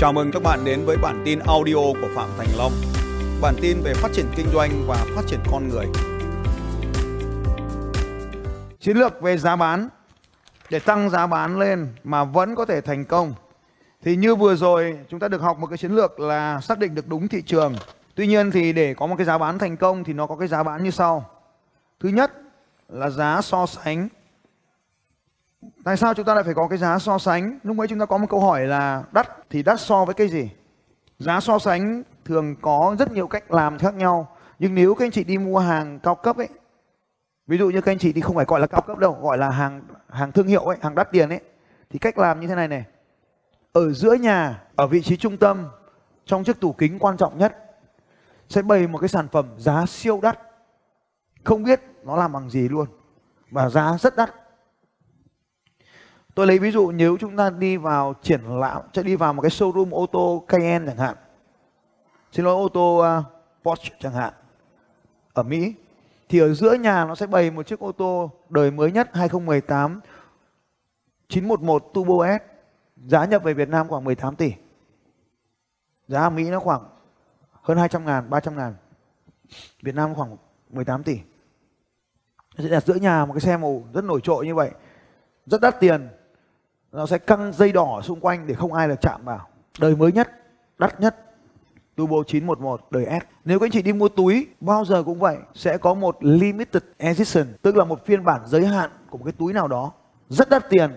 Chào mừng các bạn đến với bản tin audio của Phạm Thành Long. Bản tin về phát triển kinh doanh và phát triển con người. Chiến lược về giá bán để tăng giá bán lên mà vẫn có thể thành công. Thì như vừa rồi, chúng ta được học một cái chiến lược là xác định được đúng thị trường. Tuy nhiên thì để có một cái giá bán thành công thì nó có cái giá bán như sau. Thứ nhất là giá so sánh Tại sao chúng ta lại phải có cái giá so sánh? Lúc ấy chúng ta có một câu hỏi là đắt thì đắt so với cái gì? Giá so sánh thường có rất nhiều cách làm khác nhau. Nhưng nếu các anh chị đi mua hàng cao cấp ấy, ví dụ như các anh chị thì không phải gọi là cao cấp đâu, gọi là hàng hàng thương hiệu ấy, hàng đắt tiền ấy, thì cách làm như thế này này. Ở giữa nhà, ở vị trí trung tâm, trong chiếc tủ kính quan trọng nhất, sẽ bày một cái sản phẩm giá siêu đắt. Không biết nó làm bằng gì luôn. Và giá rất đắt Tôi lấy ví dụ nếu chúng ta đi vào triển lãm, sẽ đi vào một cái showroom ô tô Cayenne chẳng hạn. Xin lỗi ô tô uh, Porsche chẳng hạn. Ở Mỹ. Thì ở giữa nhà nó sẽ bày một chiếc ô tô đời mới nhất 2018 911 Turbo S. Giá nhập về Việt Nam khoảng 18 tỷ. Giá ở Mỹ nó khoảng hơn 200 ngàn, 300 ngàn. Việt Nam khoảng 18 tỷ. Sẽ đặt giữa nhà một cái xe màu rất nổi trội như vậy. Rất đắt tiền nó sẽ căng dây đỏ xung quanh để không ai được chạm vào đời mới nhất đắt nhất Turbo 911 đời S. Nếu các anh chị đi mua túi bao giờ cũng vậy sẽ có một limited edition tức là một phiên bản giới hạn của một cái túi nào đó rất đắt tiền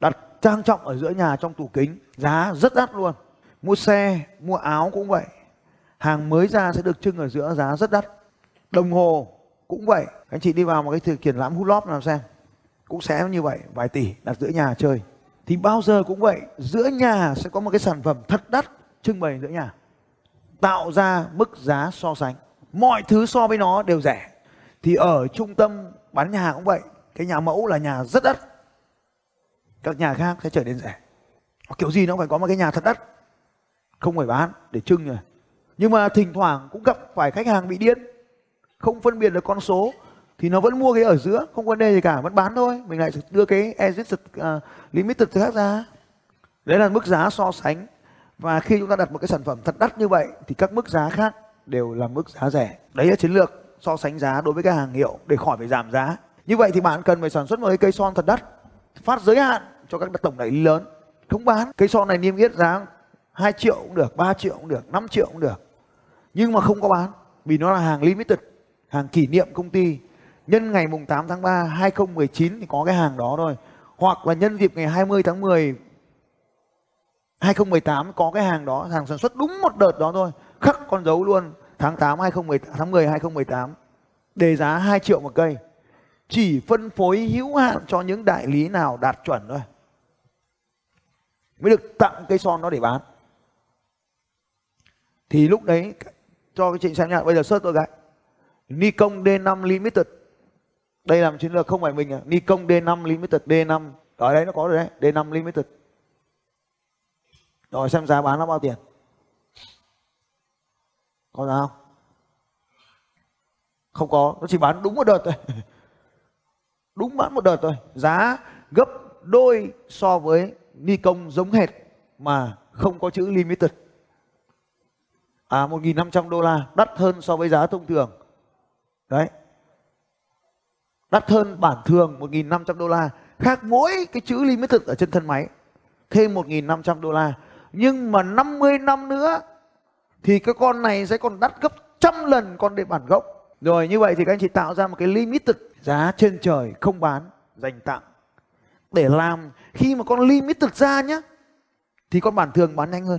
đặt trang trọng ở giữa nhà trong tủ kính giá rất đắt luôn. Mua xe, mua áo cũng vậy. Hàng mới ra sẽ được trưng ở giữa giá rất đắt. Đồng hồ cũng vậy. Anh chị đi vào một cái triển lãm hút lóp nào xem. Cũng sẽ như vậy, vài tỷ đặt giữa nhà chơi thì bao giờ cũng vậy, giữa nhà sẽ có một cái sản phẩm thật đắt trưng bày giữa nhà, tạo ra mức giá so sánh. Mọi thứ so với nó đều rẻ. Thì ở trung tâm bán nhà cũng vậy, cái nhà mẫu là nhà rất đắt. Các nhà khác sẽ trở nên rẻ. Kiểu gì nó phải có một cái nhà thật đắt. Không phải bán để trưng rồi nhưng mà thỉnh thoảng cũng gặp phải khách hàng bị điên, không phân biệt được con số thì nó vẫn mua cái ở giữa không vấn đề gì cả vẫn bán thôi. Mình lại đưa cái exit uh, limited khác ra. Đấy là mức giá so sánh. Và khi chúng ta đặt một cái sản phẩm thật đắt như vậy thì các mức giá khác đều là mức giá rẻ. Đấy là chiến lược so sánh giá đối với các hàng hiệu để khỏi phải giảm giá. Như vậy thì bạn cần phải sản xuất một cái cây son thật đắt phát giới hạn cho các tổng đại lý lớn. Không bán cây son này niêm yết giá 2 triệu cũng được 3 triệu cũng được 5 triệu cũng được. Nhưng mà không có bán vì nó là hàng limited hàng kỷ niệm công ty nhân ngày mùng 8 tháng 3 2019 thì có cái hàng đó thôi. Hoặc là nhân dịp ngày 20 tháng 10 2018 có cái hàng đó, hàng sản xuất đúng một đợt đó thôi. Khắc con dấu luôn, tháng 8 2018 tháng 10 2018 đề giá 2 triệu một cây. Chỉ phân phối hữu hạn cho những đại lý nào đạt chuẩn thôi. Mới được tặng cây son đó để bán. Thì lúc đấy, cho cái chị xem nha, bây giờ search tôi cái Nikon D5 Limited đây là một chiến lược không phải mình à. Nikon D5 Limited D5 ở đấy nó có rồi đấy. D5 Limited. Rồi, xem giá bán nó bao tiền. Có giá không? Không có. Nó chỉ bán đúng một đợt thôi. Đúng bán một đợt thôi. Giá gấp đôi so với Nikon giống hệt mà không có chữ limited. À 1.500 đô la. Đắt hơn so với giá thông thường. Đấy đắt hơn bản thường 1.500 đô la. Khác mỗi cái chữ limited ở trên thân máy, thêm 1.500 đô la. Nhưng mà 50 năm nữa thì cái con này sẽ còn đắt gấp trăm lần con đề bản gốc. Rồi như vậy thì các anh chị tạo ra một cái limited giá trên trời không bán, dành tặng. Để làm, khi mà con limited ra nhá, thì con bản thường bán nhanh hơn.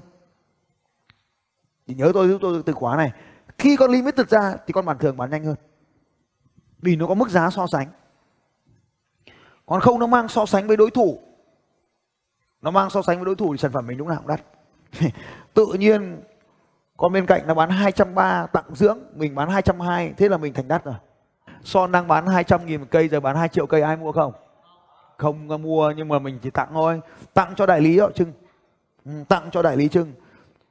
Thì nhớ tôi, giúp tôi từ khóa này. Khi con limited ra thì con bản thường bán nhanh hơn vì nó có mức giá so sánh. Còn không, nó mang so sánh với đối thủ. Nó mang so sánh với đối thủ thì sản phẩm mình lúc nào cũng đắt. Tự nhiên còn bên cạnh nó bán 230 tặng dưỡng, mình bán 220 thế là mình thành đắt rồi. Son đang bán 200 nghìn một cây, giờ bán 2 triệu cây, ai mua không? Không mua, nhưng mà mình chỉ tặng thôi. Tặng cho đại lý đó, trưng. Ừ, tặng cho đại lý trưng.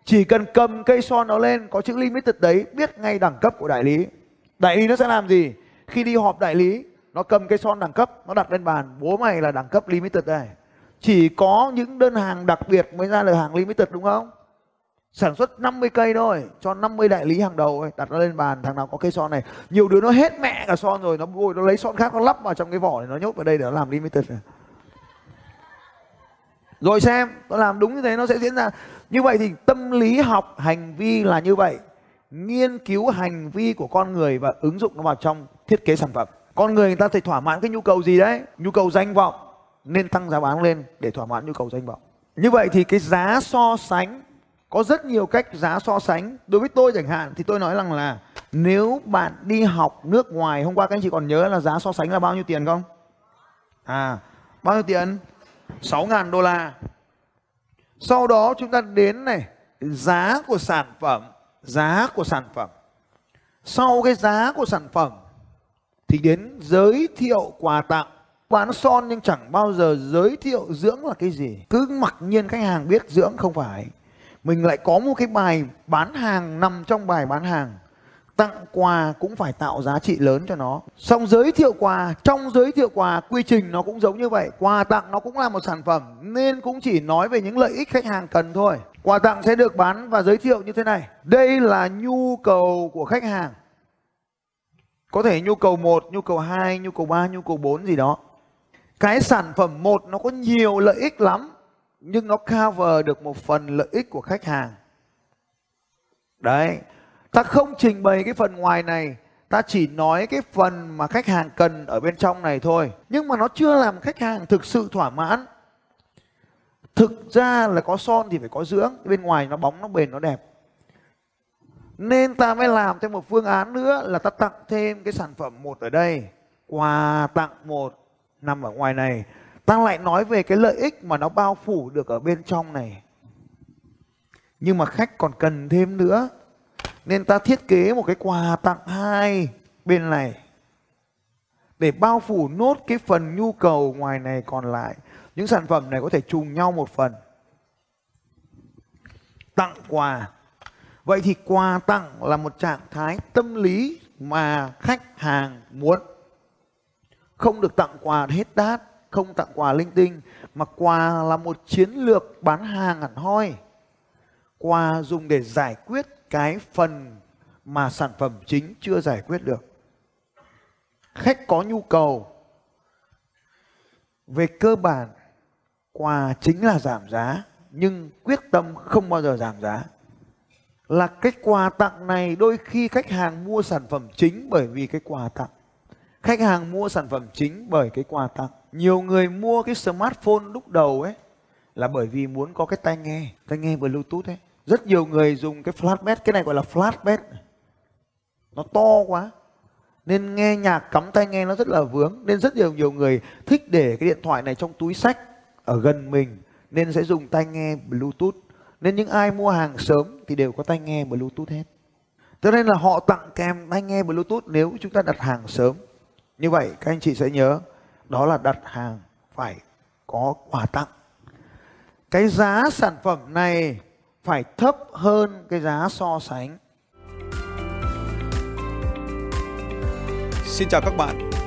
Chỉ cần cầm cây son nó lên, có chữ limited đấy, biết ngay đẳng cấp của đại lý. Đại lý nó sẽ làm gì? Khi đi họp đại lý nó cầm cái son đẳng cấp nó đặt lên bàn bố mày là đẳng cấp limited đây. Chỉ có những đơn hàng đặc biệt mới ra được hàng limited đúng không? Sản xuất 50 cây thôi cho 50 đại lý hàng đầu ấy, đặt nó lên bàn thằng nào có cây son này. Nhiều đứa nó hết mẹ cả son rồi nó bôi nó lấy son khác nó lắp vào trong cái vỏ này nó nhốt vào đây để nó làm limited này. rồi xem nó làm đúng như thế nó sẽ diễn ra. Như vậy thì tâm lý học hành vi là như vậy nghiên cứu hành vi của con người và ứng dụng nó vào trong thiết kế sản phẩm. Con người người ta thì thỏa mãn cái nhu cầu gì đấy, nhu cầu danh vọng, nên tăng giá bán lên để thỏa mãn nhu cầu danh vọng. Như vậy thì cái giá so sánh, có rất nhiều cách giá so sánh. Đối với tôi chẳng hạn, thì tôi nói rằng là nếu bạn đi học nước ngoài, hôm qua các anh chị còn nhớ là giá so sánh là bao nhiêu tiền không? À bao nhiêu tiền? 6.000 đô la. Sau đó chúng ta đến này, giá của sản phẩm giá của sản phẩm. Sau cái giá của sản phẩm, thì đến giới thiệu quà tặng. Bán son nhưng chẳng bao giờ giới thiệu dưỡng là cái gì. Cứ mặc nhiên khách hàng biết dưỡng không phải. Mình lại có một cái bài bán hàng, nằm trong bài bán hàng. Tặng quà cũng phải tạo giá trị lớn cho nó. Xong giới thiệu quà, trong giới thiệu quà, quy trình nó cũng giống như vậy. Quà tặng nó cũng là một sản phẩm, nên cũng chỉ nói về những lợi ích khách hàng cần thôi quà tặng sẽ được bán và giới thiệu như thế này. Đây là nhu cầu của khách hàng. Có thể nhu cầu 1, nhu cầu 2, nhu cầu 3, nhu cầu 4 gì đó. Cái sản phẩm một nó có nhiều lợi ích lắm nhưng nó cover được một phần lợi ích của khách hàng. Đấy ta không trình bày cái phần ngoài này. Ta chỉ nói cái phần mà khách hàng cần ở bên trong này thôi. Nhưng mà nó chưa làm khách hàng thực sự thỏa mãn thực ra là có son thì phải có dưỡng, bên ngoài nó bóng, nó bền, nó đẹp. Nên ta mới làm thêm một phương án nữa là ta tặng thêm cái sản phẩm một ở đây, quà tặng một nằm ở ngoài này. Ta lại nói về cái lợi ích mà nó bao phủ được ở bên trong này. Nhưng mà khách còn cần thêm nữa. Nên ta thiết kế một cái quà tặng hai bên này. Để bao phủ nốt cái phần nhu cầu ngoài này còn lại những sản phẩm này có thể trùng nhau một phần. Tặng quà. Vậy thì quà tặng là một trạng thái tâm lý mà khách hàng muốn. Không được tặng quà hết đát, không tặng quà linh tinh, mà quà là một chiến lược bán hàng hẳn hoi. Quà dùng để giải quyết cái phần mà sản phẩm chính chưa giải quyết được. Khách có nhu cầu. Về cơ bản quà chính là giảm giá, nhưng quyết tâm không bao giờ giảm giá. Là cái quà tặng này đôi khi khách hàng mua sản phẩm chính bởi vì cái quà tặng. Khách hàng mua sản phẩm chính bởi cái quà tặng. Nhiều người mua cái smartphone lúc đầu ấy là bởi vì muốn có cái tai nghe tai nghe bluetooth ấy. Rất nhiều người dùng cái flatbed, cái này gọi là flatbed. Nó to quá. Nên nghe nhạc cắm tai nghe nó rất là vướng. Nên rất nhiều nhiều người thích để cái điện thoại này trong túi sách ở gần mình nên sẽ dùng tai nghe bluetooth. Nên những ai mua hàng sớm thì đều có tai nghe bluetooth hết. Cho nên là họ tặng kèm tai nghe bluetooth nếu chúng ta đặt hàng sớm. Như vậy, các anh chị sẽ nhớ, đó là đặt hàng phải có quà tặng. Cái giá sản phẩm này phải thấp hơn cái giá so sánh. Xin chào các bạn